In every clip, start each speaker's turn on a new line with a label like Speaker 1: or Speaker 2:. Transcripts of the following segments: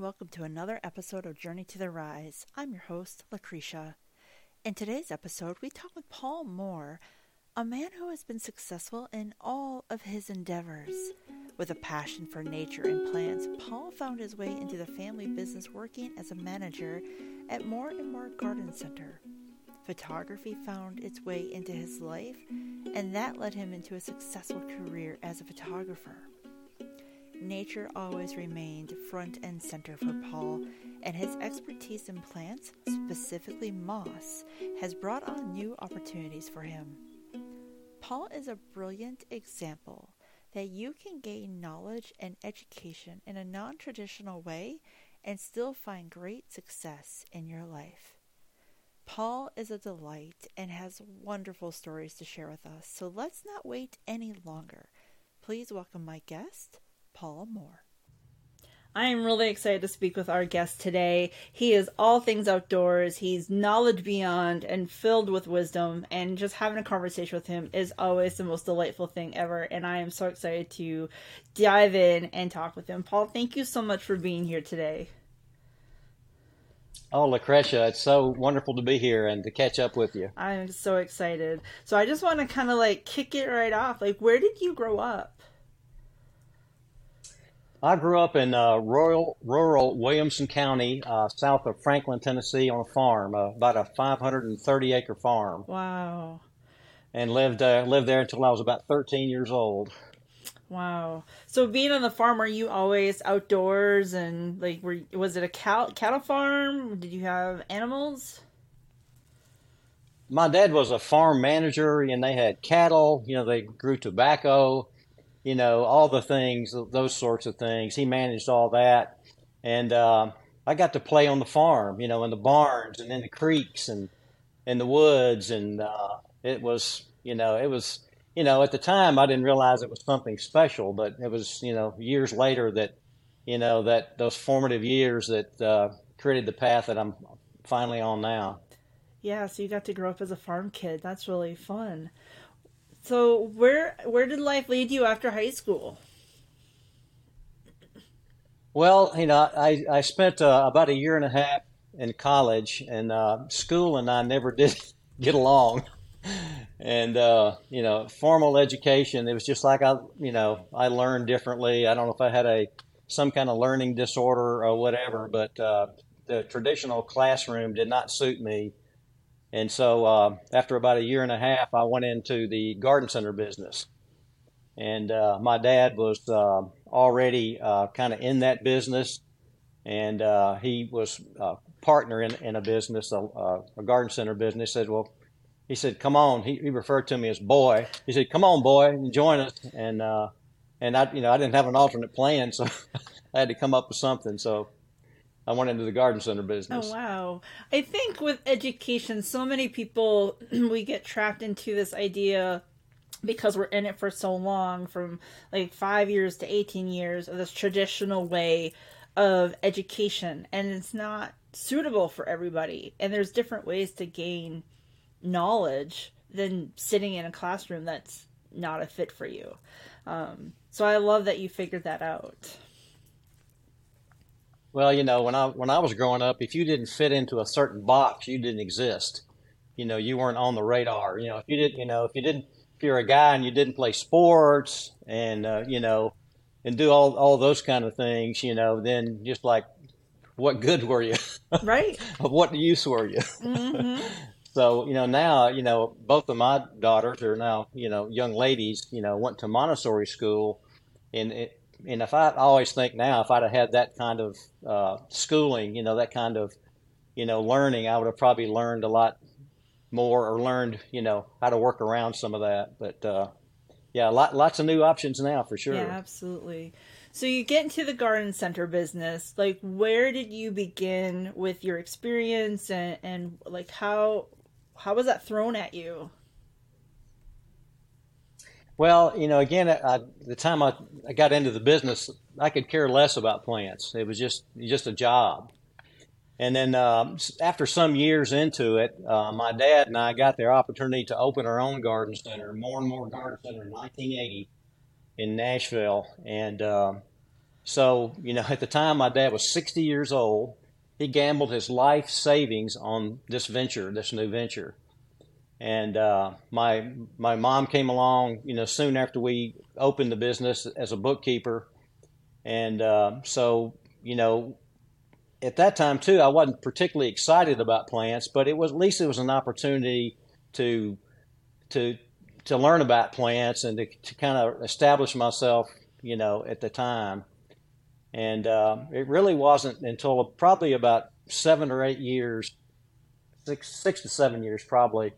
Speaker 1: welcome to another episode of Journey to the Rise. I'm your host, Lucretia. In today's episode, we talk with Paul Moore, a man who has been successful in all of his endeavors. With a passion for nature and plants, Paul found his way into the family business working as a manager at Moore and Moore Garden Center. Photography found its way into his life, and that led him into a successful career as a photographer. Nature always remained front and center for Paul, and his expertise in plants, specifically moss, has brought on new opportunities for him. Paul is a brilliant example that you can gain knowledge and education in a non traditional way and still find great success in your life. Paul is a delight and has wonderful stories to share with us, so let's not wait any longer. Please welcome my guest, Paul Moore.
Speaker 2: I am really excited to speak with our guest today. He is all things outdoors. He's knowledge beyond and filled with wisdom. And just having a conversation with him is always the most delightful thing ever. And I am so excited to dive in and talk with him. Paul, thank you so much for being here today.
Speaker 3: Oh, Lucretia, it's so wonderful to be here and to catch up with you.
Speaker 2: I'm so excited. So I just want to kind of like kick it right off. Like, where did you grow up?
Speaker 3: I grew up in uh, rural, rural Williamson County, uh, south of Franklin, Tennessee, on a farm, uh, about a 530 acre farm.
Speaker 2: Wow.
Speaker 3: And lived uh, lived there until I was about 13 years old.
Speaker 2: Wow. So being on the farm, were you always outdoors and like were was it a cow, cattle farm? Did you have animals?
Speaker 3: My dad was a farm manager and they had cattle, you know, they grew tobacco you know, all the things, those sorts of things. He managed all that. And uh, I got to play on the farm, you know, in the barns and in the creeks and in the woods. And uh, it was, you know, it was, you know, at the time I didn't realize it was something special, but it was, you know, years later that, you know, that those formative years that uh, created the path that I'm finally on now.
Speaker 2: Yeah, so you got to grow up as a farm kid. That's really fun. So where where did life lead you after high school?
Speaker 3: Well, you know, I I spent uh, about a year and a half in college, and uh, school and I never did get along. And uh, you know, formal education, it was just like I, you know, I learned differently. I don't know if I had a some kind of learning disorder or whatever, but uh, the traditional classroom did not suit me. And so uh, after about a year and a half, I went into the garden center business. And uh, my dad was uh, already uh, kind of in that business, and uh, he was a partner in, in a business, a, a garden center business. He said, "Well," he said, "Come on." He, he, referred to me as boy. He said, "Come on, boy, and join us." And uh, and I, you know, I didn't have an alternate plan, so I had to come up with something. So I went into the garden center business.
Speaker 2: Oh wow! I think with education, so many people we get trapped into this idea because we're in it for so long, from like five years to eighteen years, of this traditional way of education, and it's not suitable for everybody. And there's different ways to gain knowledge than sitting in a classroom that's not a fit for you. Um, so I love that you figured that out.
Speaker 3: Well, you know, when I when I was growing up, if you didn't fit into a certain box, you didn't exist. You know, you weren't on the radar. You know, if you didn't, you know, if you didn't, if you're a guy and you didn't play sports and uh, you know, and do all all those kind of things, you know, then just like, what good were you?
Speaker 2: Right.
Speaker 3: of what use were you?
Speaker 2: Mm-hmm.
Speaker 3: so you know now you know both of my daughters are now you know young ladies you know went to Montessori school, and it, and if I, always think now, if I'd have had that kind of uh, schooling, you know, that kind of, you know, learning, I would have probably learned a lot more or learned, you know, how to work around some of that. But uh, yeah, lot, lots of new options now for sure.
Speaker 2: Yeah, absolutely. So you get into the garden center business. Like, where did you begin with your experience, and, and like how how was that thrown at you?
Speaker 3: Well, you know, again, I, the time I, I got into the business, I could care less about plants. It was just just a job. And then um, after some years into it, uh, my dad and I got the opportunity to open our own garden center, Moore and Moore Garden Center, in 1980 in Nashville. And um, So, you know, at the time, my dad was 60 years old. He gambled his life savings on this venture, this new venture. And uh, my my mom came along, you know, soon after we opened the business as a bookkeeper, and uh, so you know, at that time too, I wasn't particularly excited about plants, but it was at least it was an opportunity to to to learn about plants and to, to kind of establish myself, you know, at the time. And uh, it really wasn't until probably about seven or eight years, six six to seven years probably,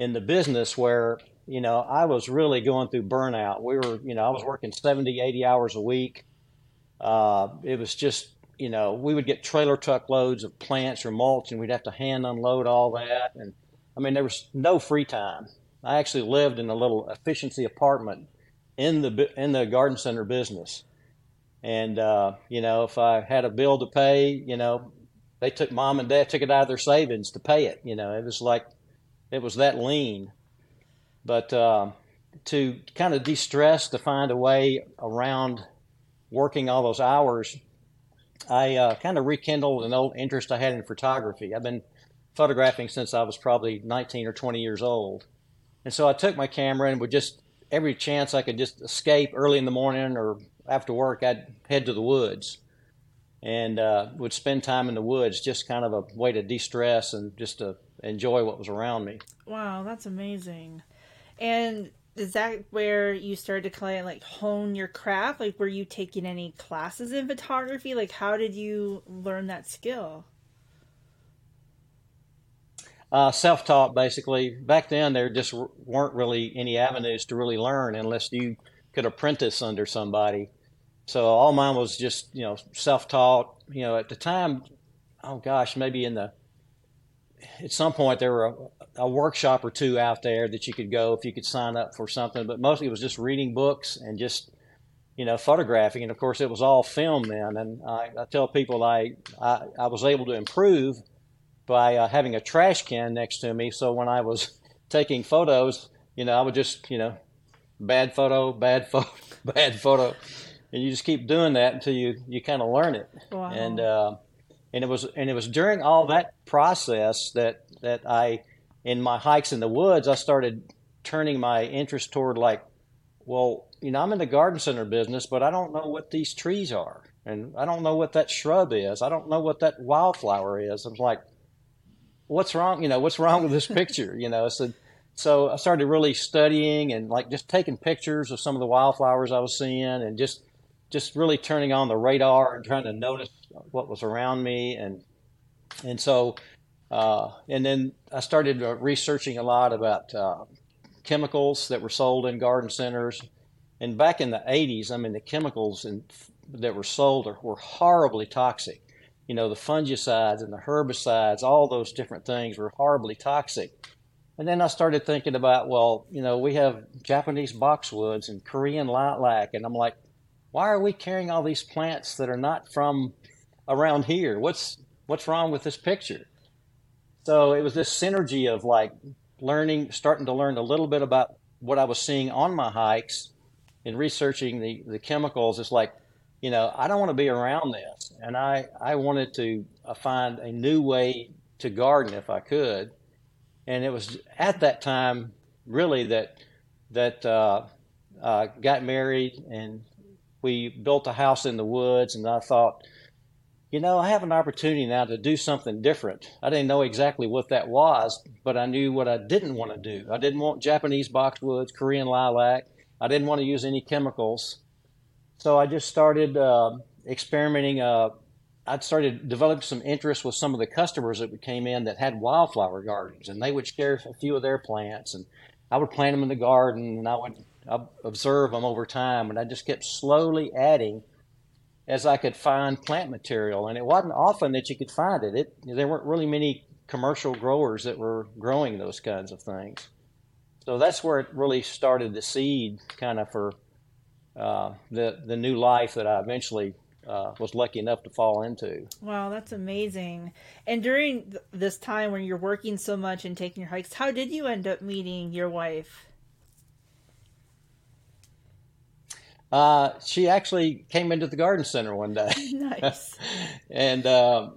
Speaker 3: in the business where you know I was really going through burnout. We were, you know, I was working 70, 80 hours a week. Uh, it was just, you know, we would get trailer truck loads of plants or mulch, and we'd have to hand unload all that. And I mean, there was no free time. I actually lived in a little efficiency apartment in the in the garden center business. And uh, you know, if I had a bill to pay, you know, they took mom and dad took it out of their savings to pay it. You know, it was like it was that lean. But uh, to kind of de-stress, to find a way around working all those hours, I uh, kind of rekindled an old interest I had in photography. I've been photographing since I was probably 19 or 20 years old. And so I took my camera and would just, every chance I could just escape early in the morning or after work, I'd head to the woods and uh, would spend time in the woods, just kind of a way to de stress and just to enjoy what was around me.
Speaker 2: Wow, that's amazing. And is that where you started to kind of like hone your craft? Like, were you taking any classes in photography? Like, how did you learn that skill?
Speaker 3: Uh, self-taught, basically. Back then, there just weren't really any avenues to really learn unless you could apprentice under somebody. So all mine was just you know self-taught. You know, at the time, oh gosh, maybe in the at some point there were a, a, workshop or two out there that you could go if you could sign up for something, but mostly it was just reading books and just you know photographing. And of course, it was all film then. And I, I tell people I, I, I was able to improve by uh, having a trash can next to me. So when I was taking photos, you know, I would just you know bad photo, bad photo, bad photo, and you just keep doing that until you you kind of learn it.
Speaker 2: Wow.
Speaker 3: And uh, and it was and it was during all that process that that I in my hikes in the woods I started turning my interest toward like well you know I'm in the garden center business but I don't know what these trees are. And I don't know what that shrub is. I don't know what that wildflower is. I'm like what's wrong you know what's wrong with this picture? You know so so I started really studying and like just taking pictures of some of the wildflowers I was seeing and just just really turning on the radar and trying to notice what was around me, and and so uh, and then I started uh, researching a lot about uh, chemicals that were sold in garden centers. And back in the 80s, I mean, the chemicals in, that were sold were horribly toxic. You know, the fungicides and the herbicides, all those different things were horribly toxic. And then I started thinking about, well, you know, we have Japanese boxwoods and Korean lilac, and I'm like, why are we carrying all these plants that are not from around here? What's what's wrong with this picture? So it was this synergy of like learning, starting to learn a little bit about what I was seeing on my hikes and researching the, the chemicals. It's like, you know, I don't want to be around this. And I, I wanted to uh, find a new way to garden if I could. And it was at that time really that, that, uh, uh, got married and we built a house in the woods and I thought, you know, I have an opportunity now to do something different. I didn't know exactly what that was, but I knew what I didn't want to do. I didn't want Japanese boxwoods, Korean lilac. I didn't want to use any chemicals. So I just started uh, experimenting. Uh, I started developing some interest with some of the customers that came in that had wildflower gardens, and they would share a few of their plants, and I would plant them in the garden, and I would observe them over time, and I just kept slowly adding as I could find plant material. And it wasn't often that you could find it. it there weren't really many commercial growers that were growing those kinds of things. So that's where it really started the seed kind of for uh, the, the new life that I eventually uh, was lucky enough to fall into.
Speaker 2: Wow, that's amazing. And during th- this time when you're working so much and taking your hikes, how did you end up meeting your wife?
Speaker 3: Uh, she actually came into the garden center one day.
Speaker 2: Nice.
Speaker 3: and um,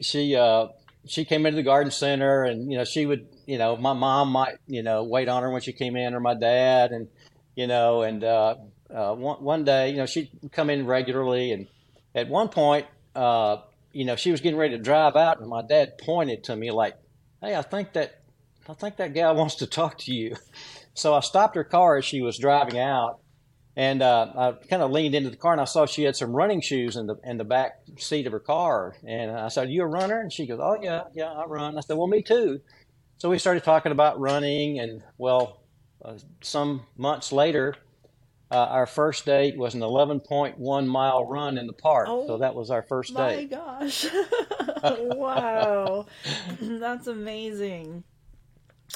Speaker 3: she uh, she came into the garden center, and you know she would you know my mom might you know wait on her when she came in, or my dad, and you know and uh, uh, one one day you know she'd come in regularly, and at one point uh, you know she was getting ready to drive out, and my dad pointed to me like, "Hey, I think that I think that gal wants to talk to you." So I stopped her car as she was driving out, and uh, I kind of leaned into the car and I saw she had some running shoes in the in the back seat of her car. And I said, "You a runner?" And she goes, "Oh yeah, yeah, I run." I said, "Well, me too." So we started talking about running, and well, uh, some months later, uh, our first date was an 11.1 mile run in the park.
Speaker 2: Oh,
Speaker 3: so that was our first
Speaker 2: My
Speaker 3: date.
Speaker 2: My gosh. wow. That's amazing.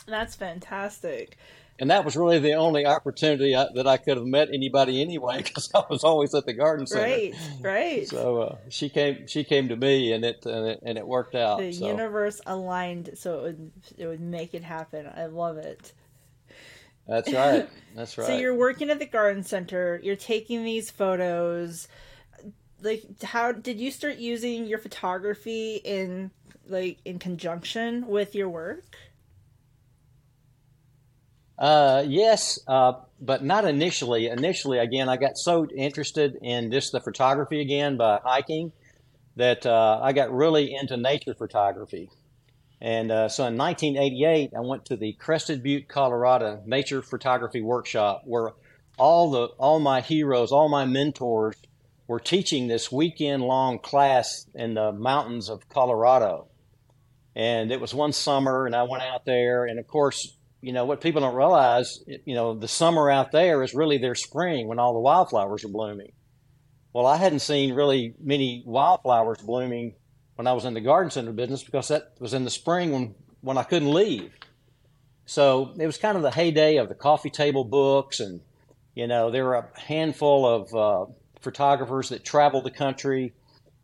Speaker 2: That's fantastic.
Speaker 3: And that was really the only opportunity I, that I could have met anybody anyway, because I was always at the garden center.
Speaker 2: Right, right.
Speaker 3: So uh, she came. She came to me, and it and it, and it worked out.
Speaker 2: the
Speaker 3: so.
Speaker 2: universe aligned so it would it would make it happen. I love it.
Speaker 3: That's right. That's right.
Speaker 2: So you're working at the garden center, you're taking these photos. Like how did you start using your photography in like in conjunction with your work?
Speaker 3: Uh, yes, uh, but not initially. Initially, again, I got so interested in just the photography again by hiking that uh, I got really into nature photography. And uh, so in 1988, I went to the Crested Butte, Colorado Nature Photography Workshop, where all the all my heroes, all my mentors, were teaching this weekend-long class in the mountains of Colorado. And it was one summer, and I went out there, and of course, you know what people don't realize, you know, the summer out there is really their spring when all the wildflowers are blooming. Well, I hadn't seen really many wildflowers blooming when I was in the garden center business because that was in the spring when, when I couldn't leave. So it was kind of the heyday of the coffee table books, and you know there were a handful of uh, photographers that traveled the country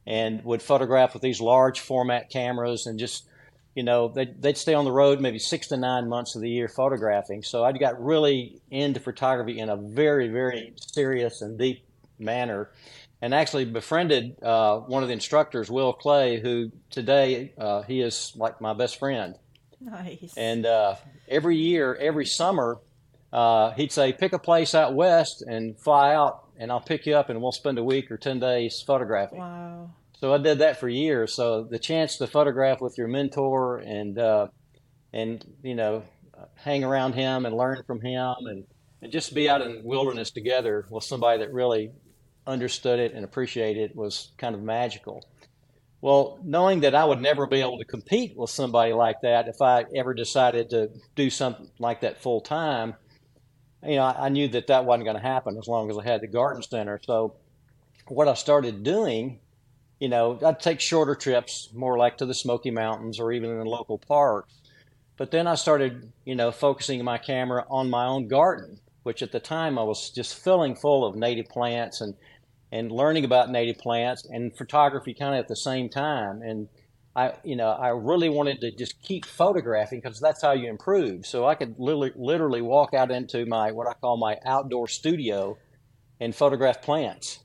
Speaker 3: and would photograph with these large format cameras and just you know they'd, they'd stay on the road maybe six to nine months of the year photographing. So I got really into photography in a very very serious and deep manner and actually befriended uh, one of the instructors, Will Clay, who today uh, he is like my best friend.
Speaker 2: Nice.
Speaker 3: And uh, every year, every summer, uh, he'd say, "Pick a place out west and fly out, and I'll pick you up, and we'll spend a week or ten days photographing."
Speaker 2: wow.
Speaker 3: So I did that for years. So the chance to photograph with your mentor and uh, and you know hang around him and learn from him and, and just be out in the wilderness together with somebody that really understood it and appreciated it was kind of magical. Well, knowing that I would never be able to compete with somebody like that if I ever decided to do something like that full time, you know, I, I knew that that wasn't going to happen as long as I had the garden center. So, what I started doing, you know, I'd take shorter trips, more like to the Smoky Mountains or even in the local parks. But then I started, you know, focusing my camera on my own garden, which at the time I was just filling full of native plants and and learning about native plants and photography kind of at the same time. And I, you know, I really wanted to just keep photographing because that's how you improve. So I could literally, literally walk out into my what I call my outdoor studio and photograph plants.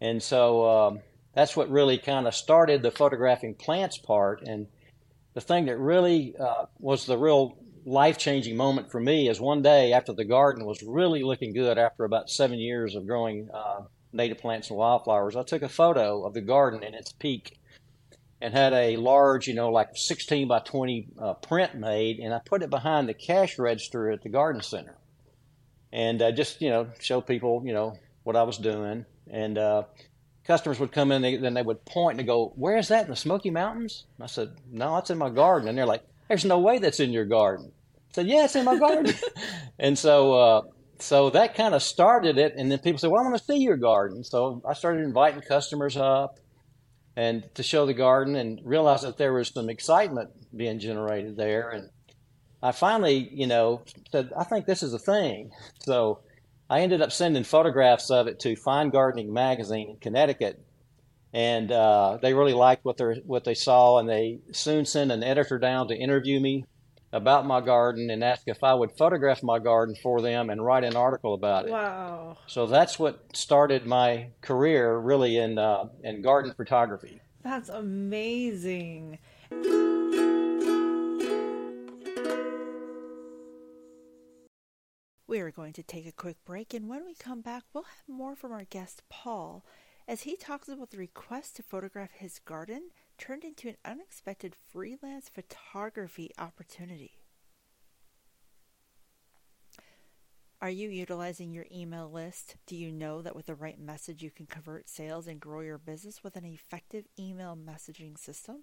Speaker 3: And so um, that's what really kind of started the photographing plants part. And the thing that really uh, was the real life changing moment for me is one day after the garden was really looking good after about seven years of growing uh, native plants and wildflowers, I took a photo of the garden in its peak and had a large, you know, like 16 by 20 uh, print made, and I put it behind the cash register at the garden center. And uh, just, you know, show people, you know, what I was doing. And uh, customers would come in, they, then they would point and go, Where is that in the Smoky Mountains? And I said, No, it's in my garden. And they're like, There's no way that's in your garden. I said, Yeah, it's in my garden. and so, uh, so that kind of started it. And then people said, Well, I want to see your garden. So I started inviting customers up and to show the garden and realized that there was some excitement being generated there. And I finally, you know, said, I think this is a thing. So I ended up sending photographs of it to Fine Gardening Magazine in Connecticut. And uh, they really liked what they what they saw, and they soon sent an editor down to interview me about my garden and ask if I would photograph my garden for them and write an article about it.
Speaker 4: Wow.
Speaker 3: So that's what started my career really in uh, in garden photography.
Speaker 4: That's amazing.
Speaker 2: We are going to take a quick break, and when we come back, we'll have more from our guest Paul as he talks about the request to photograph his garden turned into an unexpected freelance photography opportunity. Are you utilizing your email list? Do you know that with the right message you can convert sales and grow your business with an effective email messaging system?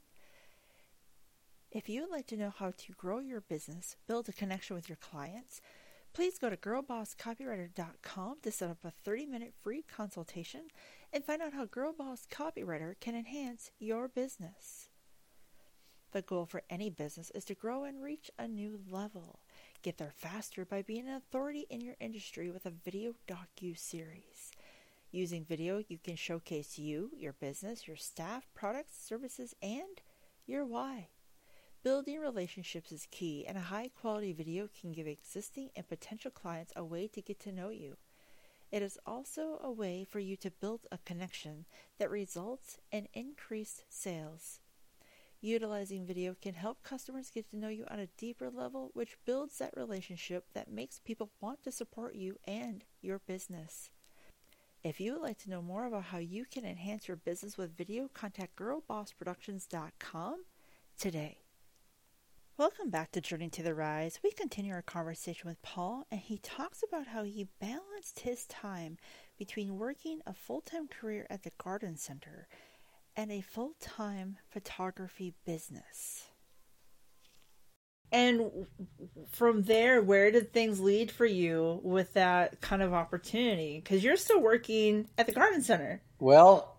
Speaker 2: If you would like to know how to grow your business, build a connection with your clients, please go to girlbosscopywriter.com to set up a 30 minute free consultation and find out how Girlboss Copywriter can enhance your business. The goal for any business is to grow and reach a new level. Get there faster by being an authority in your industry with a video docu series. Using video, you can showcase you, your business, your staff, products, services, and your why. Building relationships is key, and a high quality video can give existing and potential clients a way to get to know you. It is also a way for you to build a connection that results in increased sales. Utilizing video can help customers get to know you on a deeper level, which builds that relationship that makes people want to support you and your business. If you would like to know more about how you can enhance your business with video, contact girlbossproductions.com today. Welcome back to Journey to the Rise. We continue our conversation with Paul, and he talks about how he balanced his time between working a full time career at the Garden Center and a full time photography business.
Speaker 4: And from there, where did things lead for you with that kind of opportunity? Because you're still working at the Garden Center.
Speaker 3: Well,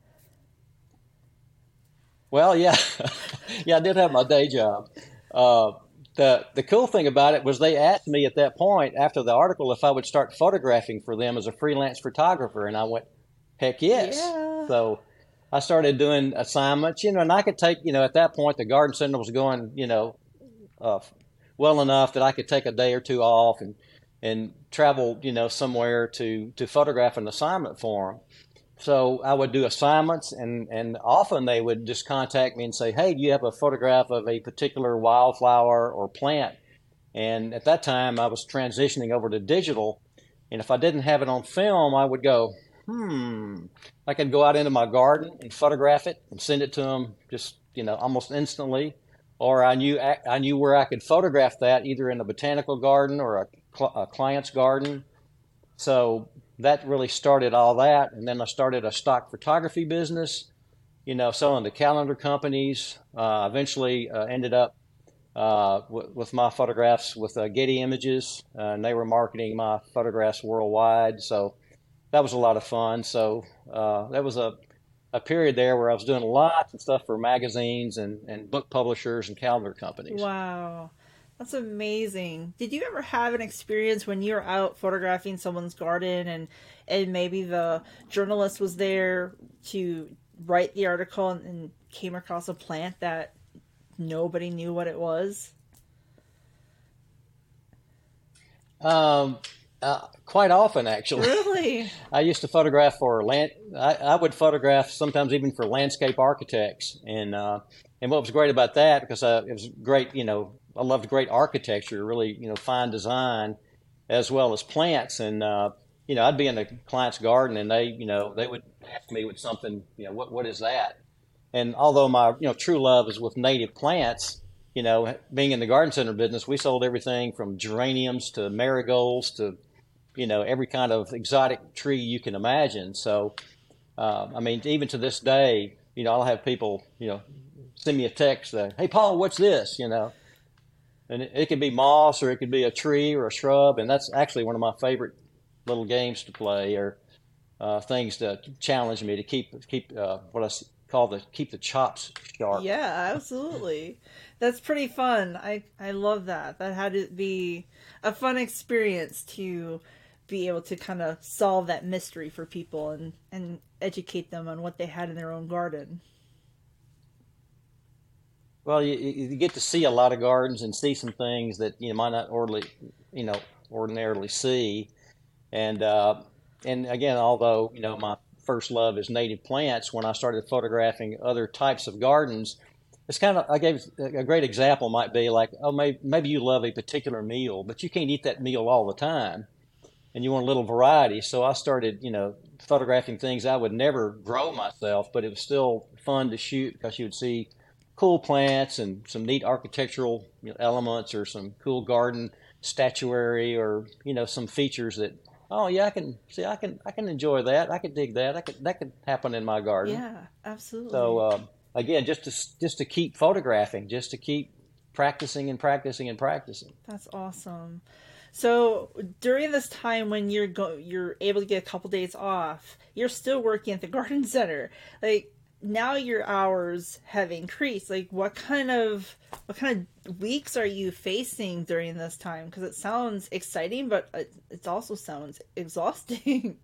Speaker 3: well, yeah, yeah, I did have my day job. Uh, the the cool thing about it was they asked me at that point after the article if I would start photographing for them as a freelance photographer, and I went, heck yes.
Speaker 4: Yeah.
Speaker 3: So I started doing assignments, you know, and I could take, you know, at that point the garden center was going, you know, uh, well enough that I could take a day or two off and and travel, you know, somewhere to to photograph an assignment for them. So I would do assignments, and, and often they would just contact me and say, Hey, do you have a photograph of a particular wildflower or plant? And at that time, I was transitioning over to digital. And if I didn't have it on film, I would go, Hmm. I could go out into my garden and photograph it and send it to them just, you know, almost instantly. Or I knew, I knew where I could photograph that either in a botanical garden or a, a client's garden. So that really started all that. And then I started a stock photography business, you know, selling to calendar companies. Uh, eventually uh, ended up uh, w- with my photographs with uh, Getty Images, uh, and they were marketing my photographs worldwide. So that was a lot of fun. So uh, that was a, a period there where I was doing lots of stuff for magazines and, and book publishers and calendar companies.
Speaker 4: Wow. That's amazing. Did you ever have an experience when you were out photographing someone's garden and and maybe the journalist was there to write the article and, and came across a plant that nobody knew what it was?
Speaker 3: Um, uh, quite often, actually.
Speaker 4: Really?
Speaker 3: I used to photograph for land. I, I would photograph sometimes even for landscape architects, and uh, and what was great about that because uh, it was great, you know, I loved great architecture, really, you know, fine design, as well as plants. And uh, you know, I'd be in the client's garden, and they, you know, they would ask me with something, you know, what what is that? And although my, you know, true love is with native plants, you know, being in the garden center business, we sold everything from geraniums to marigolds to, you know, every kind of exotic tree you can imagine. So, uh, I mean, even to this day, you know, I'll have people, you know, send me a text that, "Hey, Paul, what's this?" You know, and it, it could be moss or it could be a tree or a shrub, and that's actually one of my favorite little games to play or uh, things to challenge me to keep keep uh, what I call the keep the chops sharp.
Speaker 4: Yeah, absolutely. That's pretty fun. I I love that. That had to be a fun experience to be able to kind of solve that mystery for people and and educate them on what they had in their own garden.
Speaker 3: Well, you, you get to see a lot of gardens and see some things that you might not ordinarily, you know, ordinarily see. And uh, and again, although you know my first love is native plants, when I started photographing other types of gardens, it's kind of I gave a great example might be like oh maybe maybe you love a particular meal, but you can't eat that meal all the time, and you want a little variety. So I started you know photographing things I would never grow myself, but it was still fun to shoot because you would see cool plants and some neat architectural elements or some cool garden statuary or you know some features that oh yeah I can see I can I can enjoy that. I can dig that. I could that could happen in my garden.
Speaker 2: Yeah absolutely.
Speaker 3: So uh, again just to just to keep photographing just to keep practicing and practicing and practicing.
Speaker 2: That's awesome. So during this time when you're go you're able to get a couple days off you're still working at the garden center. Like now your hours have increased. Like what kind of what kind of weeks are you facing during this time? Because it sounds exciting but it also sounds exhausting.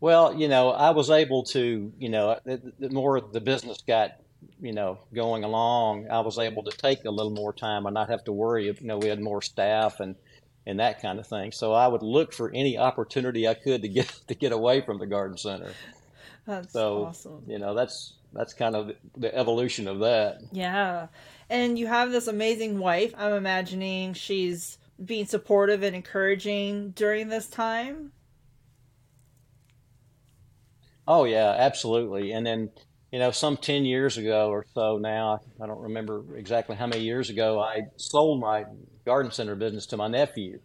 Speaker 3: Well you know i was able to you know the more the business got you know going along i was able to take a little more time and not have to worry you know we had more staff and and that kind of thing. So i would look for any opportunity i could to get to get away from the garden center
Speaker 2: that's so, awesome.
Speaker 3: You know, that's that's kind of the evolution of that.
Speaker 2: Yeah. And you have this amazing wife. I'm imagining she's being supportive and encouraging during this time.
Speaker 3: Oh yeah, absolutely. And then, you know, some 10 years ago or so now, I don't remember exactly how many years ago, I sold my garden center business to my nephew.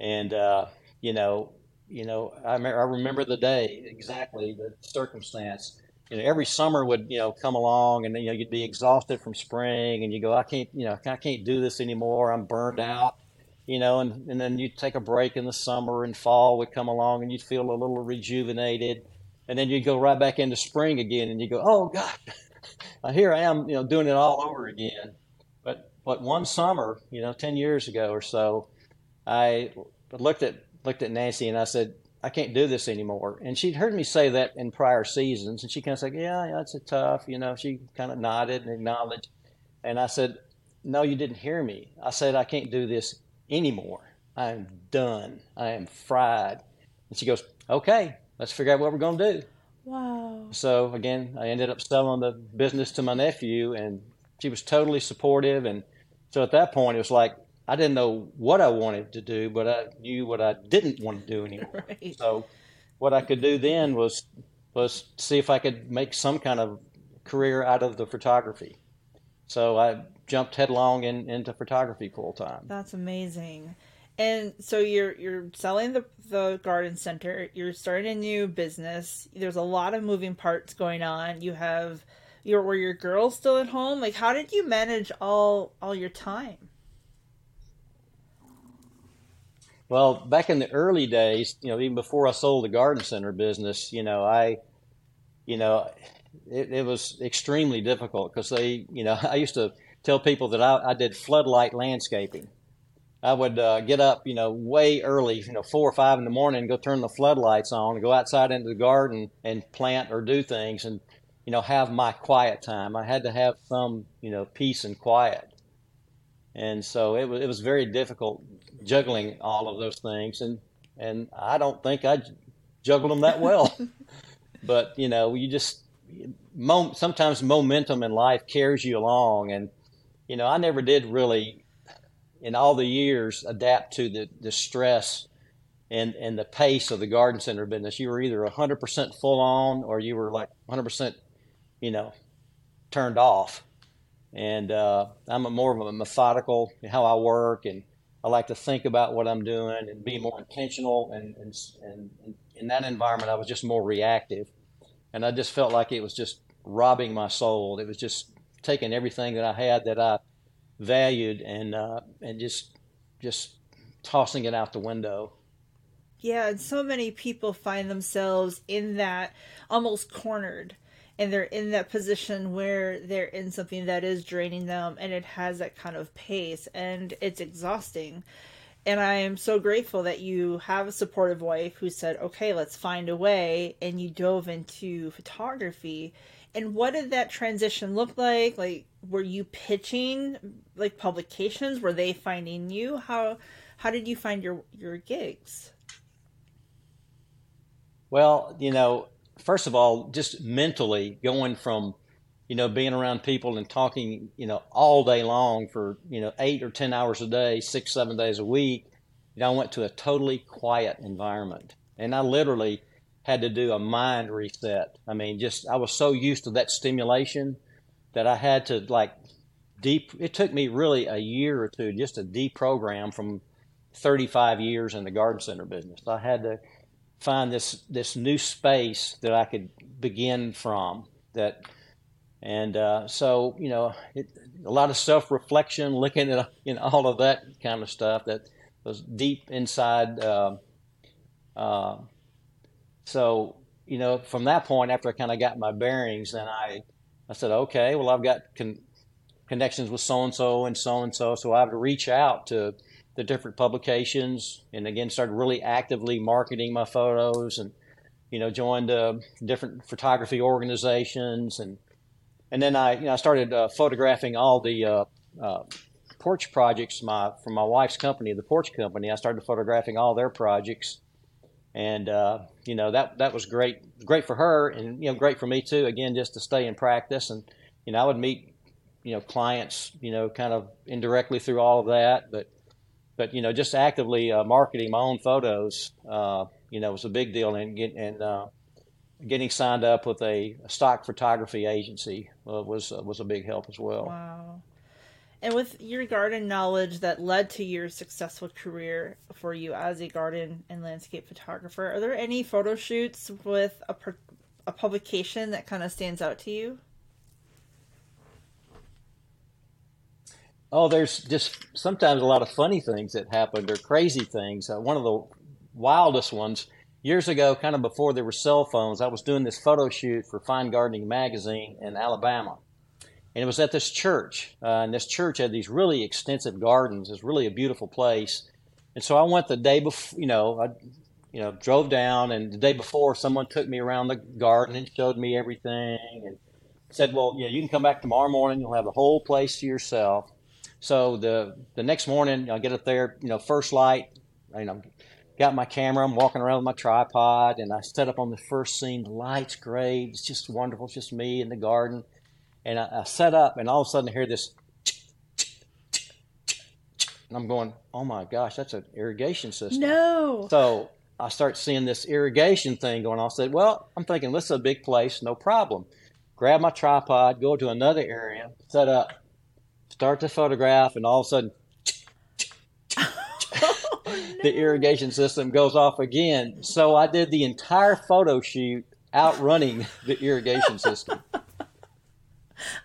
Speaker 3: And, uh, you know, you know, I, me- I remember the day exactly, the circumstance. You know, every summer would you know come along, and you know you'd be exhausted from spring, and you go, I can't, you know, I can't do this anymore. I'm burned out. You know, and, and then you'd take a break in the summer, and fall would come along, and you'd feel a little rejuvenated, and then you'd go right back into spring again, and you go, oh God, here I am, you know, doing it all over again. But but one summer, you know, ten years ago or so, I looked at looked at Nancy and I said, I can't do this anymore. And she'd heard me say that in prior seasons, and she kind of said, Yeah, yeah, it's a tough, you know. She kind of nodded and acknowledged. And I said, No, you didn't hear me. I said, I can't do this anymore. I am done. I am fried. And she goes, Okay, let's figure out what we're going to do.
Speaker 2: Wow.
Speaker 3: So again, I ended up selling the business to my nephew, and she was totally supportive. And so at that point, it was like, I didn't know what I wanted to do, but I knew what I didn't want to do anymore. Right. So what I could do then was was see if I could make some kind of career out of the photography. So I jumped headlong in, into photography full time.
Speaker 2: That's amazing. And so you're you're selling the the garden center. You're starting a new business. There's a lot of moving parts going on. You have your were your girls still at home? Like how did you manage all all your time?
Speaker 3: Well, back in the early days, you know, even before I sold the garden center business, you know, I, you know, it, it was extremely difficult because they, you know, I used to tell people that I, I did floodlight landscaping. I would uh, get up, you know, way early, you know, four or five in the morning, go turn the floodlights on, go outside into the garden and plant or do things, and you know, have my quiet time. I had to have some, you know, peace and quiet, and so it was it was very difficult juggling all of those things, and and I don't think I juggled them that well. but you know, you just sometimes momentum in life carries you along, and you know, I never did really in all the years adapt to the the stress and and the pace of the garden center business. You were either 100% full on or you were like 100%, you know, turned off. And uh, I'm more of a methodical how I work and I like to think about what I'm doing and be more intentional. And, and, and in that environment, I was just more reactive. And I just felt like it was just robbing my soul. It was just taking everything that I had that I valued and, uh, and just, just tossing it out the window.
Speaker 2: Yeah, and so many people find themselves in that almost cornered and they're in that position where they're in something that is draining them and it has that kind of pace and it's exhausting and i am so grateful that you have a supportive wife who said okay let's find a way and you dove into photography And what did that transition look like? Like, were you pitching like publications? Were they finding you? How how did you find your your gigs?
Speaker 3: Well, you know, first of all, just mentally going from, you know, being around people and talking, you know, all day long for, you know, eight or 10 hours a day, six, seven days a week, you know, I went to a totally quiet environment. And I literally had to do a mind reset. I mean, just, I was so used to that stimulation that I had to like deep, it took me really a year or two just to deprogram from 35 years in the garden center business. I had to, find this this new space that I could begin from. That and uh, so you know it, a lot of self reflection, looking at you know all of that kind of stuff that was deep inside. Uh, uh, so you know from that point, after I kind of got my bearings, then I I said, okay, well I've got con- connections with so and so and so and so, so I have to reach out to the different publications, and again started really actively marketing my photos, and you know joined uh, different photography organizations, and and then I you know I started uh, photographing all the uh, uh, porch projects my from my wife's company, the Porch Company. I started photographing all their projects, and uh, you know that that was great, great for her, and you know great for me too. Again, just to stay in practice, and you know I would meet you know clients, you know, kind of indirectly through all of that, but but you know, just actively uh, marketing my own photos, uh, you know, was a big deal, and and uh, getting signed up with a, a stock photography agency uh, was uh, was a big help as well.
Speaker 2: Wow. And with your garden knowledge that led to your successful career for you as a garden and landscape photographer, are there any photo shoots with a, a publication that kind of stands out to you?
Speaker 3: Oh, there's just sometimes a lot of funny things that happened or crazy things. Uh, one of the wildest ones years ago, kind of before there were cell phones, I was doing this photo shoot for Fine Gardening magazine in Alabama. And it was at this church. Uh, and this church had these really extensive gardens. It's really a beautiful place. And so I went the day before, you know, I, you know, drove down, and the day before, someone took me around the garden and showed me everything, and said, "Well, yeah, you can come back tomorrow morning. You'll have the whole place to yourself." So the the next morning, I get up there, you know, first light, you know, got my camera, I'm walking around with my tripod, and I set up on the first scene. The light's great, it's just wonderful, it's just me in the garden, and I, I set up, and all of a sudden I hear this, and I'm going, oh my gosh, that's an irrigation system.
Speaker 2: No.
Speaker 3: So I start seeing this irrigation thing going on. I said, well, I'm thinking this is a big place, no problem. Grab my tripod, go to another area, set up start to photograph, and all of a sudden, oh, no. the irrigation system goes off again. So I did the entire photo shoot outrunning the irrigation system.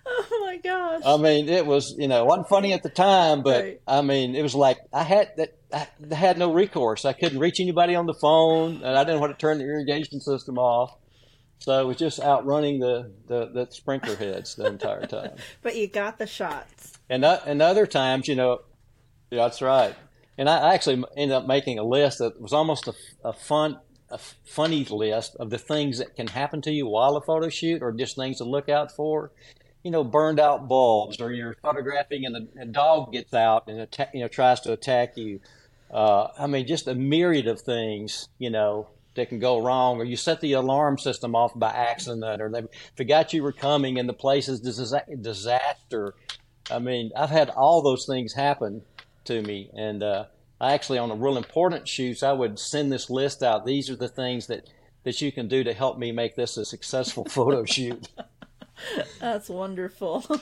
Speaker 2: Oh my gosh!
Speaker 3: I mean, it was you know wasn't funny at the time, but right. I mean, it was like I had that I had no recourse. I couldn't reach anybody on the phone, and I didn't want to turn the irrigation system off. So it was just outrunning the, the, the sprinkler heads the entire time.
Speaker 2: but you got the shots.
Speaker 3: And uh, and other times, you know, yeah, that's right. And I actually ended up making a list that was almost a, a fun, a funny list of the things that can happen to you while a photo shoot, or just things to look out for. You know, burned out bulbs, or you're photographing and a, a dog gets out and atta- you know tries to attack you. Uh, I mean, just a myriad of things. You know, that can go wrong, or you set the alarm system off by accident, or they forgot you were coming and the place is disaster. I mean, I've had all those things happen to me, and uh, I actually, on a real important shoots, I would send this list out. These are the things that that you can do to help me make this a successful photo shoot.
Speaker 2: That's wonderful.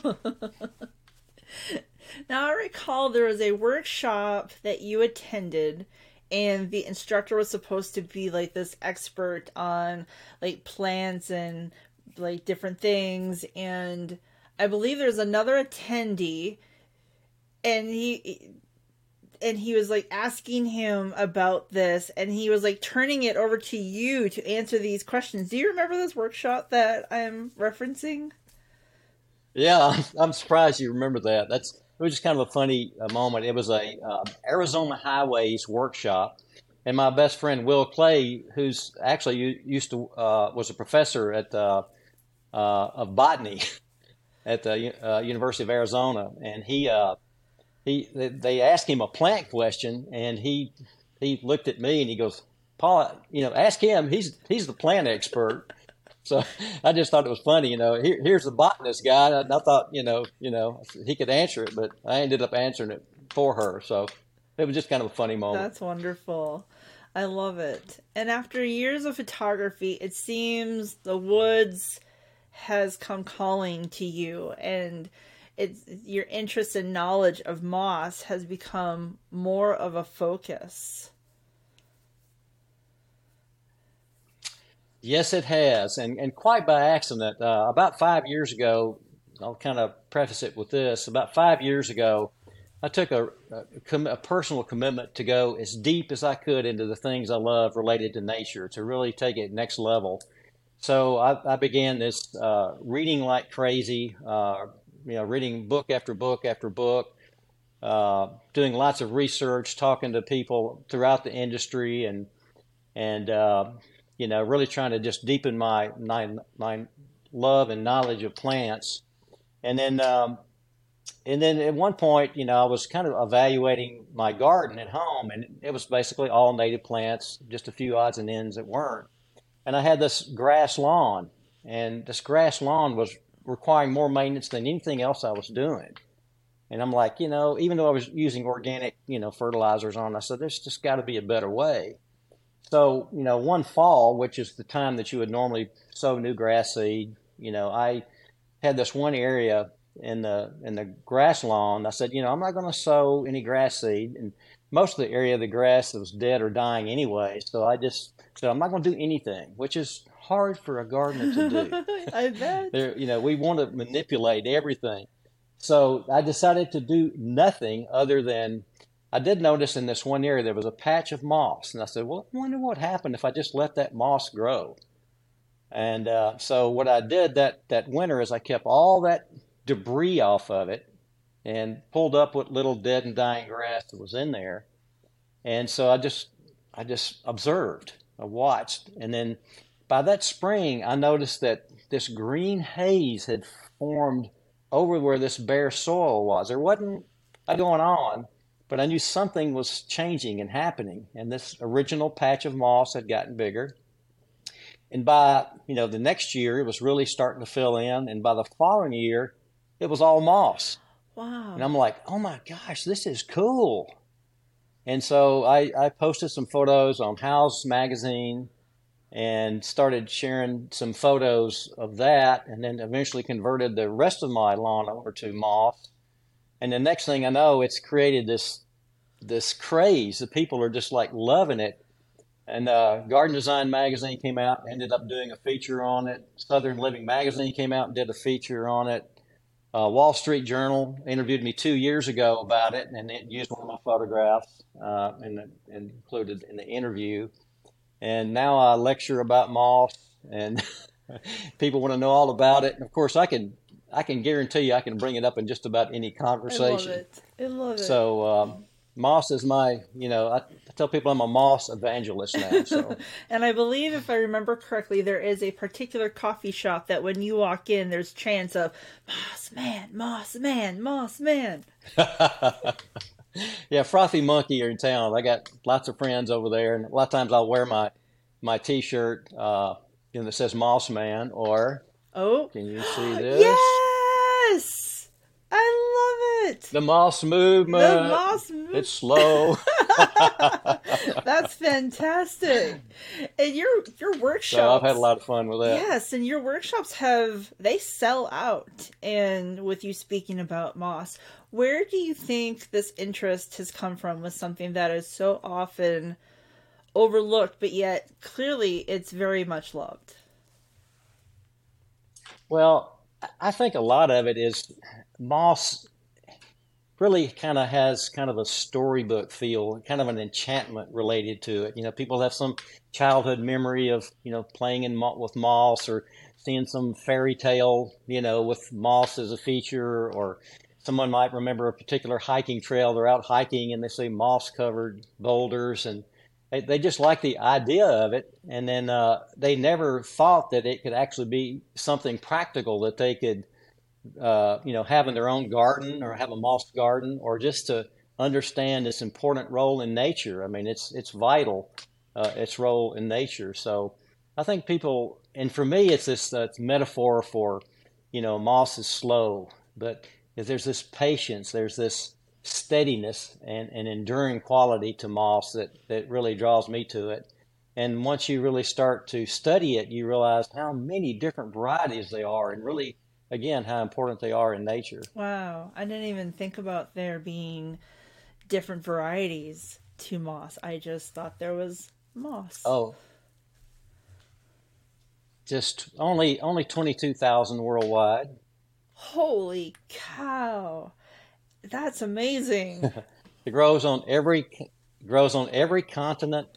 Speaker 2: now I recall there was a workshop that you attended and the instructor was supposed to be like this expert on like plants and like different things and i believe there's another attendee and he and he was like asking him about this and he was like turning it over to you to answer these questions. Do you remember this workshop that i'm referencing?
Speaker 3: Yeah i'm surprised you remember that. That's it was just kind of a funny uh, moment. It was a uh, Arizona Highways workshop, and my best friend Will Clay, who's actually used to uh, was a professor at uh, uh, of botany at the uh, University of Arizona, and he uh, he they asked him a plant question, and he he looked at me and he goes, "Paul, you know, ask him. He's he's the plant expert." So I just thought it was funny, you know. Here, here's the botanist guy. And I thought, you know, you know, he could answer it, but I ended up answering it for her. So it was just kind of a funny moment.
Speaker 2: That's wonderful. I love it. And after years of photography, it seems the woods has come calling to you and it's your interest and knowledge of moss has become more of a focus.
Speaker 3: Yes, it has, and and quite by accident. Uh, about five years ago, I'll kind of preface it with this. About five years ago, I took a, a, a, personal commitment to go as deep as I could into the things I love related to nature to really take it next level. So I, I began this uh, reading like crazy, uh, you know, reading book after book after book, uh, doing lots of research, talking to people throughout the industry, and and uh, you know, really trying to just deepen my my, my love and knowledge of plants. And then um, and then at one point, you know, I was kind of evaluating my garden at home, and it was basically all native plants, just a few odds and ends that weren't. And I had this grass lawn, and this grass lawn was requiring more maintenance than anything else I was doing. And I'm like, you know, even though I was using organic, you know, fertilizers on, I said, there's just got to be a better way. So, you know, one fall, which is the time that you would normally sow new grass seed, you know, I had this one area in the in the grass lawn. I said, you know, I'm not going to sow any grass seed, and most of the area of the grass was dead or dying anyway. So I just said, I'm not going to do anything, which is hard for a gardener to do.
Speaker 2: I bet.
Speaker 3: There, you know, we want to manipulate everything. So I decided to do nothing other than. I did notice in this one area there was a patch of moss, and I said, "Well, I wonder what happened if I just let that moss grow." And uh, so what I did that that winter is I kept all that debris off of it and pulled up what little dead and dying grass that was in there. And so I just I just observed, I watched, and then by that spring I noticed that this green haze had formed over where this bare soil was. There wasn't a going on, but I knew something was changing and happening, and this original patch of moss had gotten bigger. And by you know the next year, it was really starting to fill in, and by the following year, it was all moss.
Speaker 2: Wow.
Speaker 3: And I'm like, oh my gosh, this is cool. And so I, I posted some photos on House Magazine and started sharing some photos of that and then eventually converted the rest of my lawn over to moss. And the next thing I know, it's created this this craze. The people are just like loving it. And uh, Garden Design Magazine came out, and ended up doing a feature on it. Southern Living Magazine came out and did a feature on it. Uh, Wall Street Journal interviewed me two years ago about it, and it used one of my photographs uh, and, and included in the interview. And now I lecture about moss, and people want to know all about it. And of course, I can I can guarantee you I can bring it up in just about any conversation. I love
Speaker 2: it. I love it.
Speaker 3: So um, moss is my you know I, tell people I'm a moss evangelist now. So.
Speaker 2: and I believe, if I remember correctly, there is a particular coffee shop that when you walk in, there's chants of "Moss Man, Moss Man, Moss Man."
Speaker 3: yeah, Frothy Monkey are in town. I got lots of friends over there, and a lot of times I'll wear my my T-shirt, uh, you know, that says Moss Man, or
Speaker 2: oh,
Speaker 3: can you see this?
Speaker 2: Yes, I love it.
Speaker 3: The Moss Movement.
Speaker 2: The Moss Movement.
Speaker 3: It's slow.
Speaker 2: That's fantastic. And your your workshops.
Speaker 3: So I've had a lot of fun with that.
Speaker 2: Yes, and your workshops have they sell out. And with you speaking about moss, where do you think this interest has come from with something that is so often overlooked, but yet clearly it's very much loved?
Speaker 3: Well, I think a lot of it is moss really kind of has kind of a storybook feel, kind of an enchantment related to it. You know, people have some childhood memory of you know playing in with moss or seeing some fairy tale, you know, with moss as a feature, or someone might remember a particular hiking trail. They're out hiking and they see moss covered boulders and they, just like the idea of it, and then uh, they never thought that it could actually be something practical that they could, uh, you know, having their own garden or have a moss garden or just to understand its important role in nature. I mean, it's it's vital, uh, its role in nature. So I think people, and for me, it's this uh, metaphor for, you know, moss is slow, but there's this patience, there's this steadiness and, and enduring quality to moss that, that really draws me to it. And once you really start to study it, you realize how many different varieties they are and really, again, how important they are in nature.
Speaker 2: Wow. I didn't even think about there being different varieties to moss. I just thought there was moss.
Speaker 3: Oh. Just only only 22,000 worldwide.
Speaker 2: Holy cow. That's amazing.
Speaker 3: it grows on every grows on every continent,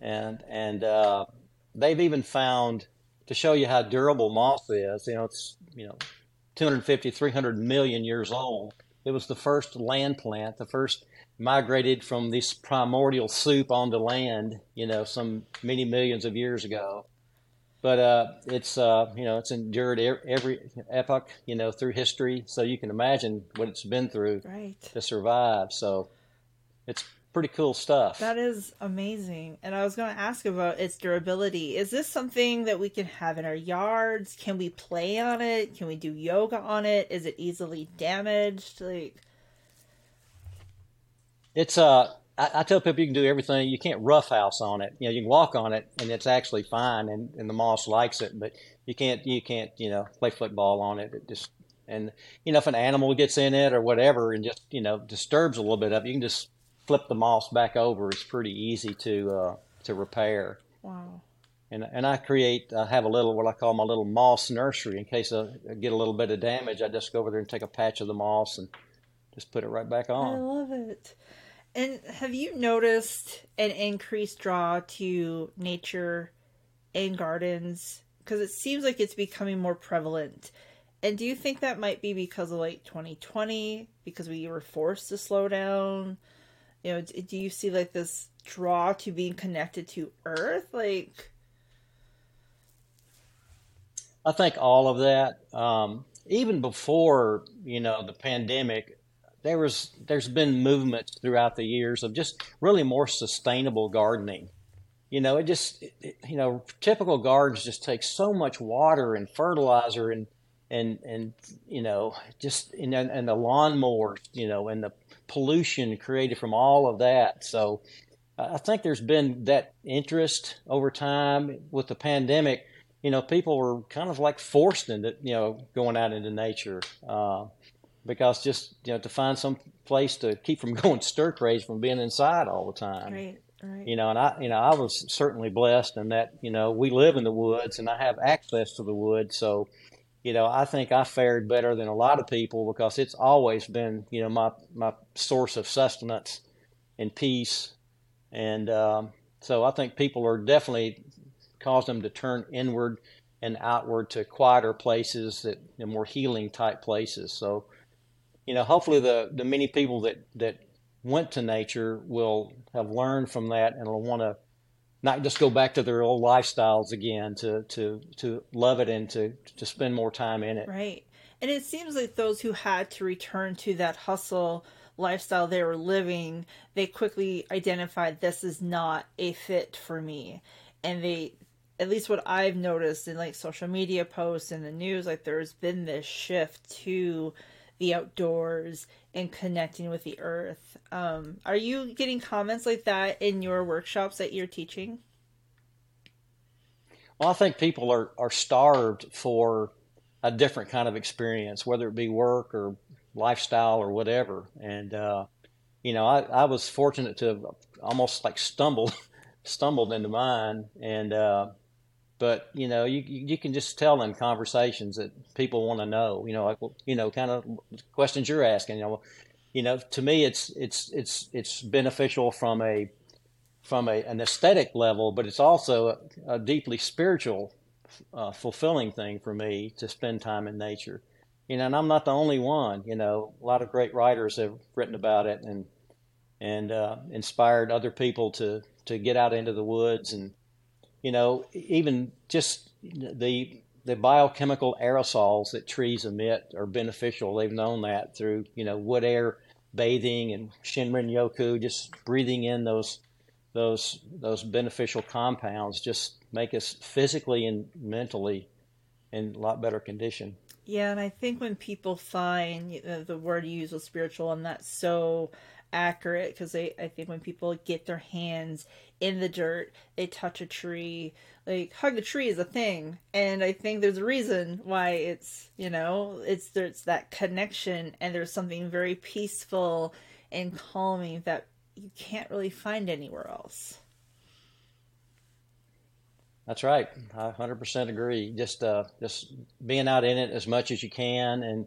Speaker 3: and and uh, they've even found to show you how durable moss is. You know, it's you know 250, 300 million years old. It was the first land plant, the first migrated from this primordial soup onto land. You know, some many millions of years ago but uh, it's uh, you know it's endured every epoch you know through history, so you can imagine what it's been through
Speaker 2: right.
Speaker 3: to survive. So it's pretty cool stuff.
Speaker 2: That is amazing. And I was going to ask about its durability. Is this something that we can have in our yards? Can we play on it? Can we do yoga on it? Is it easily damaged? Like
Speaker 3: it's uh I, I, tell people you can do everything. You can't roughhouse on it. You know, you can walk on it and it's actually fine, and, and the moss likes it. But you can't you can't you know play football on it. It just and you know if an animal gets in it or whatever and just you know disturbs a little bit of it, you can just flip the moss back over. It's pretty easy to uh, to repair.
Speaker 2: Wow.
Speaker 3: And, and I create, I have a little, what I call my little moss nursery. In case I get a little bit of damage, I just go over there and take a patch of the moss and just put it right back on.
Speaker 2: I love it. And have you noticed an increased draw to nature and gardens? Because it seems like it's becoming more prevalent. And do you think that might be because of like 2020, because we were forced to slow down? You know, do you see like this draw to being connected to Earth? Like,
Speaker 3: I think all of that. Um, even before you know the pandemic, there was there's been movements throughout the years of just really more sustainable gardening. You know, it just it, you know typical gardens just take so much water and fertilizer and and and you know just and and the lawnmowers, you know, and the pollution created from all of that. So I think there's been that interest over time with the pandemic. You know, people were kind of like forced into you know going out into nature. Uh, because just you know to find some place to keep from going stir crazy from being inside all the time.
Speaker 2: Right. Right.
Speaker 3: You know, and I, you know, I was certainly blessed in that, you know, we live in the woods and I have access to the woods. So, you know, I think I fared better than a lot of people because it's always been, you know, my, my source of sustenance and peace. And um, so I think people are definitely caused them to turn inward and outward to quieter places that you know, more healing type places. So, you know, hopefully the, the many people that, that went to nature will have learned from that and will want to not just go back to their old lifestyles again to, to, to love it and to, to spend more time in it.
Speaker 2: Right. And it seems like those who had to return to that hustle lifestyle they were living, they quickly identified this is not a fit for me. And they, at least what I've noticed in like social media posts and the news, like there's been this shift to the outdoors and connecting with the earth. Um, are you getting comments like that in your workshops that you're teaching?
Speaker 3: Well, I think people are, are starved for a different kind of experience, whether it be work or lifestyle or whatever. And, uh, you know, I, I was fortunate to almost like stumbled, stumbled into mine. And, uh, but you know you you can just tell in conversations that people want to know you know like you know kind of questions you're asking you know. You know to me it's it's it's it's beneficial from a from a, an aesthetic level but it's also a, a deeply spiritual uh, fulfilling thing for me to spend time in nature. You know and I'm not the only one you know. A lot of great writers have written about it and and uh, inspired other people to to get out into the woods and you know even just the the biochemical aerosols that trees emit are beneficial. They've known that through you know wood air bathing and Shinrin Yoku, just breathing in those those those beneficial compounds just make us physically and mentally in a lot better condition.
Speaker 2: Yeah, and I think when people find you know, the word you use was spiritual, and that's so accurate because I think when people get their hands in the dirt, they touch a tree, like hug a tree is a thing, and I think there's a reason why it's you know it's there's that connection, and there's something very peaceful and calming that you can't really find anywhere else.
Speaker 3: That's right. I 100% agree. Just uh, just being out in it as much as you can, and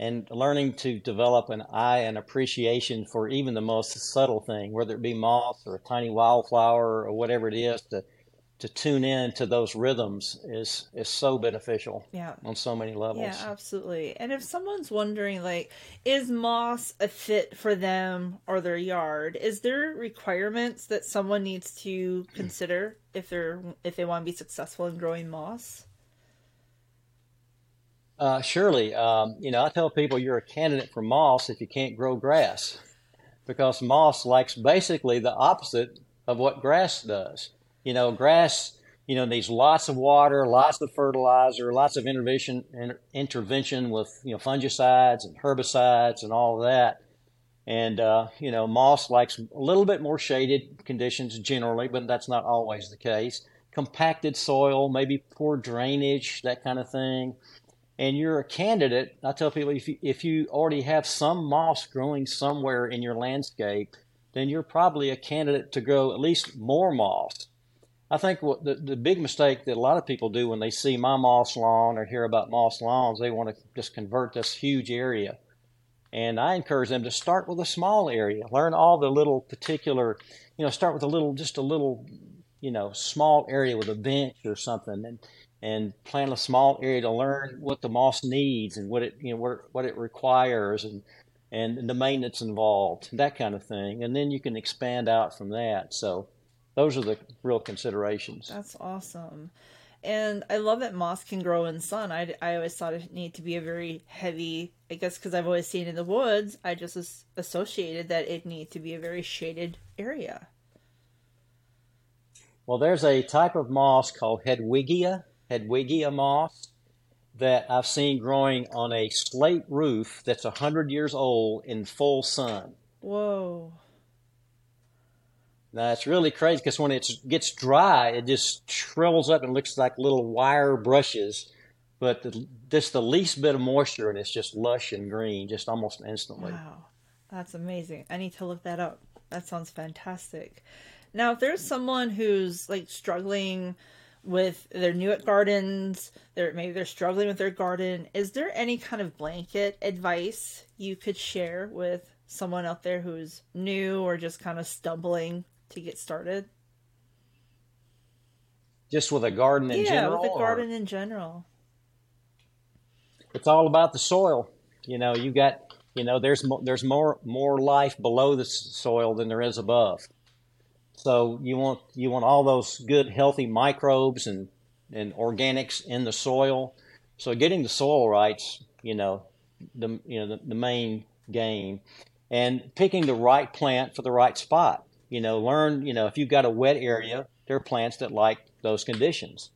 Speaker 3: and learning to develop an eye and appreciation for even the most subtle thing, whether it be moss or a tiny wildflower or whatever it is, to to tune in to those rhythms is is so beneficial
Speaker 2: yeah.
Speaker 3: on so many levels.
Speaker 2: Yeah absolutely. And if someone's wondering like is moss a fit for them or their yard is there requirements that someone needs to consider if they're if they want to be successful in growing moss
Speaker 3: uh, surely um, you know i tell people you're a candidate for moss if you can't grow grass because moss likes basically the opposite of what grass does you know, grass, you know, needs lots of water, lots of fertilizer, lots of intervention intervention with you know fungicides and herbicides and all of that. And uh, you know, moss likes a little bit more shaded conditions generally, but that's not always the case. Compacted soil, maybe poor drainage, that kind of thing. And you're a candidate. I tell people if you, if you already have some moss growing somewhere in your landscape, then you're probably a candidate to grow at least more moss I think what the, the big mistake that a lot of people do when they see my moss lawn or hear about moss lawns, they want to just convert this huge area. And I encourage them to start with a small area, learn all the little particular, you know, start with a little, just a little, you know, small area with a bench or something, and and plant a small area to learn what the moss needs and what it, you know, what, what it requires and and the maintenance involved, that kind of thing. And then you can expand out from that. So those are the real considerations.
Speaker 2: That's awesome. And I love that moss can grow in sun. I, I always thought it needed to be a very heavy, I guess because I've always seen it in the woods, I just associated that it needed to be a very shaded area.
Speaker 3: Well, there's a type of moss called Hedwigia, Hedwigia moss, that I've seen growing on a slate roof that's 100 years old in full sun.
Speaker 2: Whoa.
Speaker 3: Now it's really crazy because when it gets dry, it just shrivels up and looks like little wire brushes. But the, just the least bit of moisture and it's just lush and green, just almost instantly.
Speaker 2: Wow, that's amazing. I need to look that up. That sounds fantastic. Now, if there's someone who's like struggling with their new at gardens, they're maybe they're struggling with their garden, is there any kind of blanket advice you could share with someone out there who's new or just kind of stumbling to get started?
Speaker 3: Just with a garden in
Speaker 2: yeah,
Speaker 3: general?
Speaker 2: Yeah, with a garden or? in general.
Speaker 3: It's all about the soil. You know, you got, you know, there's mo- there's more more life below the soil than there is above. So you want you want all those good healthy microbes and and organics in the soil. So getting the soil right, you know, the you know the, the main game, and picking the right plant for the right spot. You know, learn, you know, if you've got a wet area, there are plants that like those conditions.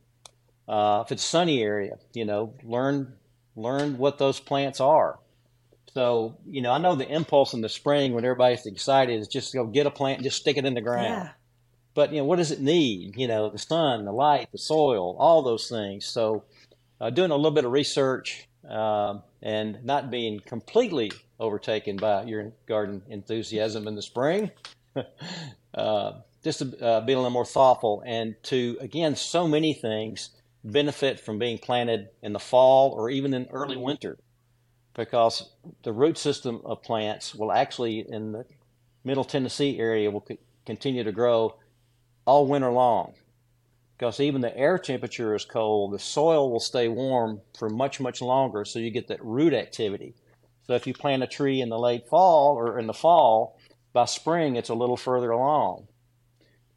Speaker 3: Uh, if it's a sunny area, you know, learn learn what those plants are. So, you know, I know the impulse in the spring when everybody's excited is just go get a plant and just stick it in the ground. Yeah. But, you know, what does it need? You know, the sun, the light, the soil, all those things. So, uh, doing a little bit of research um, and not being completely overtaken by your garden enthusiasm in the spring. uh, just to uh, a little more thoughtful and to, again, so many things benefit from being planted in the fall or even in early winter because the root system of plants will actually, in the middle Tennessee area, will continue to grow all winter long. Because even the air temperature is cold, the soil will stay warm for much, much longer, so you get that root activity. So if you plant a tree in the late fall or in the fall, by spring it's a little further along.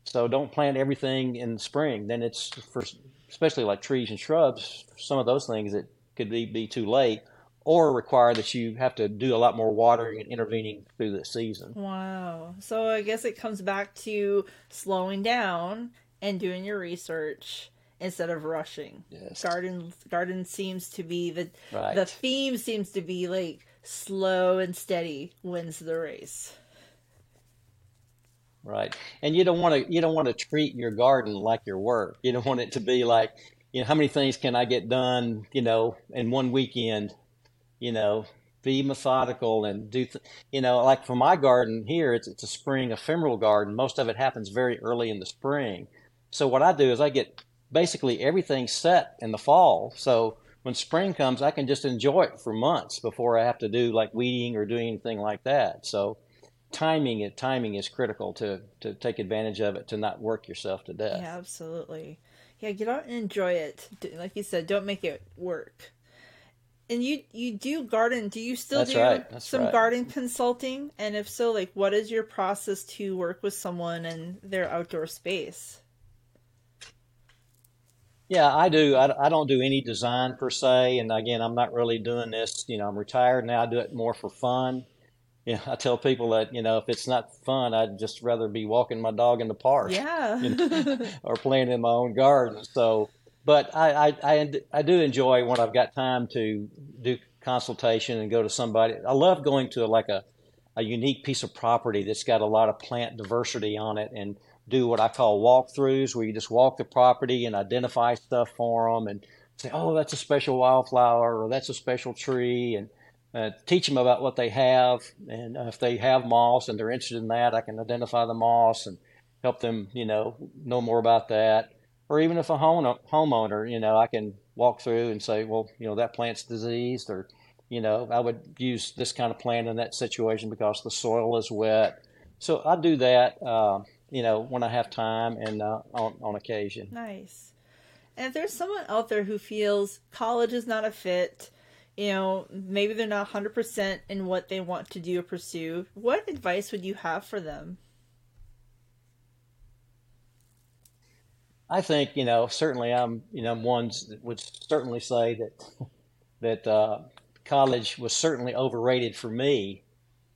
Speaker 3: So don't plant everything in spring. Then it's for especially like trees and shrubs. Some of those things it could be, be too late or require that you have to do a lot more watering and intervening through the season.
Speaker 2: Wow. So I guess it comes back to slowing down and doing your research instead of rushing.
Speaker 3: Yes.
Speaker 2: Garden garden seems to be the
Speaker 3: Right.
Speaker 2: the theme seems to be like slow and steady wins the race.
Speaker 3: Right. And you don't want to you don't want to treat your garden like your work. You don't want it to be like, you know, how many things can I get done, you know, in one weekend? You know, be methodical and do, th- you know, like for my garden here, it's it's a spring ephemeral garden. Most of it happens very early in the spring. So what I do is I get basically everything set in the fall. So when spring comes, I can just enjoy it for months before I have to do like weeding or doing anything like that. So timing it timing is critical to to take advantage of it to not work yourself to death.
Speaker 2: Yeah, absolutely. Yeah, get out and enjoy it. Like you said, don't make it work. And you you do garden. Do you still
Speaker 3: That's
Speaker 2: do
Speaker 3: right,
Speaker 2: some
Speaker 3: right.
Speaker 2: garden consulting? And if so, like what is your process to work with someone in their outdoor space?
Speaker 3: Yeah, I do. I, I don't do any design per se, and again, I'm not really doing this. You know, I'm retired now. I do it more for fun. You know, I tell people that you know if it's not fun, I'd just rather be walking my dog in the park.
Speaker 2: Yeah.
Speaker 3: you know, or playing in my own garden. So, but I, I, I, do enjoy when I've got time to do consultation and go to somebody. I love going to like a, a unique piece of property that's got a lot of plant diversity on it and do what I call walkthroughs where you just walk the property and identify stuff for them and say, oh, that's a special wildflower or that's a special tree and uh, teach them about what they have. And uh, if they have moss and they're interested in that, I can identify the moss and help them, you know, know more about that. Or even if a home homeowner, you know, I can walk through and say, well, you know, that plant's diseased, or, you know, I would use this kind of plant in that situation because the soil is wet. So I do that, uh, you know, when I have time and uh, on on occasion.
Speaker 2: Nice. And if there's someone out there who feels college is not a fit, you know, maybe they're not 100% in what they want to do or pursue, what advice would you have for them?
Speaker 3: I think you know certainly I'm you know ones that would certainly say that that uh, college was certainly overrated for me,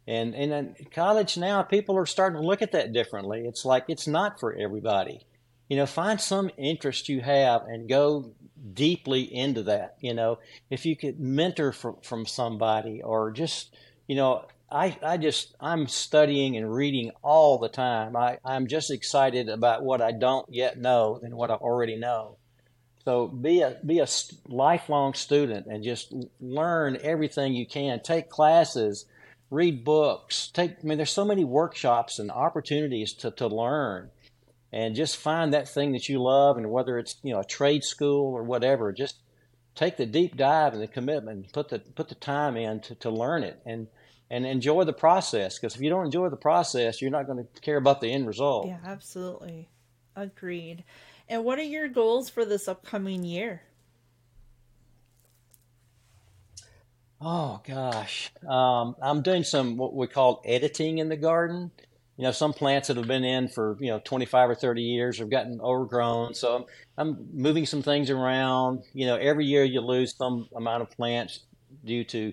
Speaker 3: and and college now people are starting to look at that differently. It's like it's not for everybody. You know, find some interest you have and go deeply into that. You know, if you could mentor from from somebody or just you know I, I just I'm studying and reading all the time. I, I'm just excited about what I don't yet know than what I already know. So be a be a lifelong student and just learn everything you can. Take classes, read books. Take I mean there's so many workshops and opportunities to, to learn. And just find that thing that you love and whether it's, you know, a trade school or whatever, just take the deep dive and the commitment, put the put the time in to, to learn it and and enjoy the process because if you don't enjoy the process you're not going to care about the end result
Speaker 2: Yeah, absolutely. Agreed. And what are your goals for this upcoming year?
Speaker 3: oh gosh um, i'm doing some what we call editing in the garden you know some plants that have been in for you know 25 or 30 years have gotten overgrown so i'm, I'm moving some things around you know every year you lose some amount of plants due to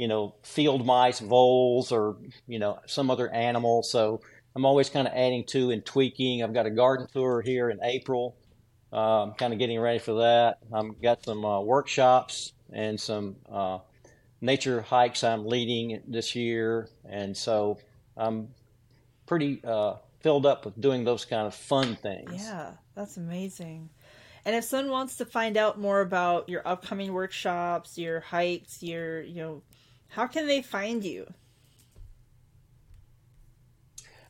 Speaker 3: you know field mice voles or you know some other animal. So i'm always kind of adding to and tweaking. I've got a garden tour here in april. Uh, i'm kind of getting ready for that. I've got some uh, workshops and some uh, nature hikes i'm leading this year. And so i'm pretty uh, filled up with doing those kind of fun things.
Speaker 2: Yeah, that's amazing. And if someone wants to find out more about your upcoming workshops, your hikes, your, you know, how can they find you?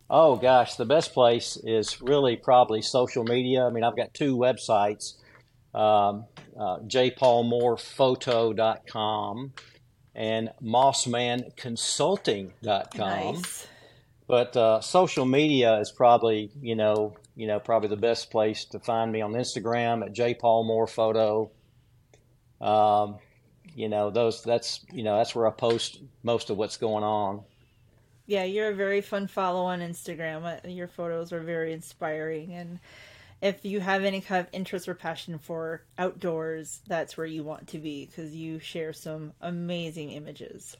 Speaker 3: Oh gosh, the best place is really probably social media. I mean, I've got two websites, um, uh, jpaulmoorephoto.com and mossmanconsulting.com.
Speaker 2: Nice.
Speaker 3: But uh, social media is probably, you know, you know, probably the best place to find me on Instagram at jpaulmoorephoto. Um, you know, those that's you know that's where I post most of what's going on.
Speaker 2: Yeah, you're a very fun follow on Instagram. Uh, your photos are very inspiring. And if you have any kind of interest or passion for outdoors, that's where you want to be because you share some amazing images.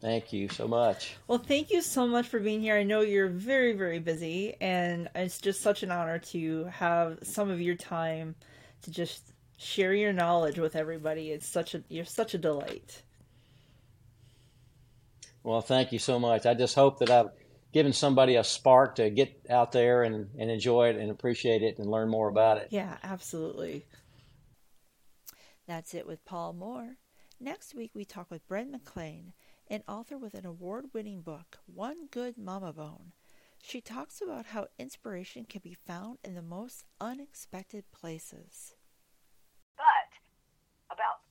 Speaker 3: Thank you so much.
Speaker 2: Well, thank you so much for being here. I know you're very, very busy, and it's just such an honor to have some of your time to just share your knowledge with everybody. It's such a you're such a delight.
Speaker 3: Well, thank you so much. I just hope that I've given somebody a spark to get out there and, and enjoy it and appreciate it and learn more about it.
Speaker 2: Yeah, absolutely.
Speaker 1: That's it with Paul Moore. Next week, we talk with Bren McClain an author with an award winning book, One Good Mama Bone. She talks about how inspiration can be found in the most unexpected places.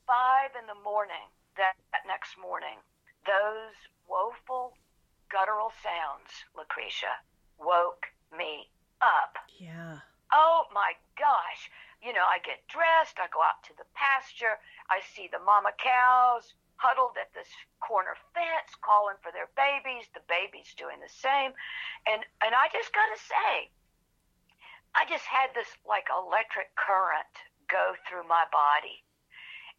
Speaker 5: Five in the morning, that, that next morning, those woeful guttural sounds, Lucretia, woke me up.
Speaker 2: Yeah.
Speaker 5: Oh my gosh. You know, I get dressed, I go out to the pasture, I see the mama cows huddled at this corner fence calling for their babies the babies doing the same and and i just got to say i just had this like electric current go through my body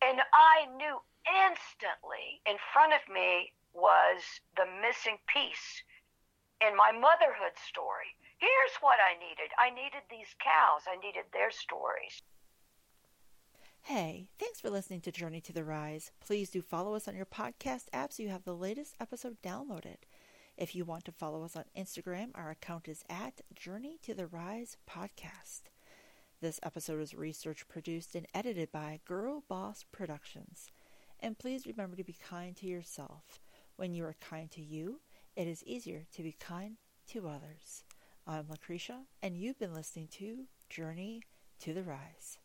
Speaker 5: and i knew instantly in front of me was the missing piece in my motherhood story here's what i needed i needed these cows i needed their stories
Speaker 1: Hey, thanks for listening to Journey to the Rise. Please do follow us on your podcast app so you have the latest episode downloaded. If you want to follow us on Instagram, our account is at Journey to the Rise Podcast. This episode was research produced and edited by Girl Boss Productions. And please remember to be kind to yourself. When you are kind to you, it is easier to be kind to others. I'm Lucretia, and you've been listening to Journey to the Rise.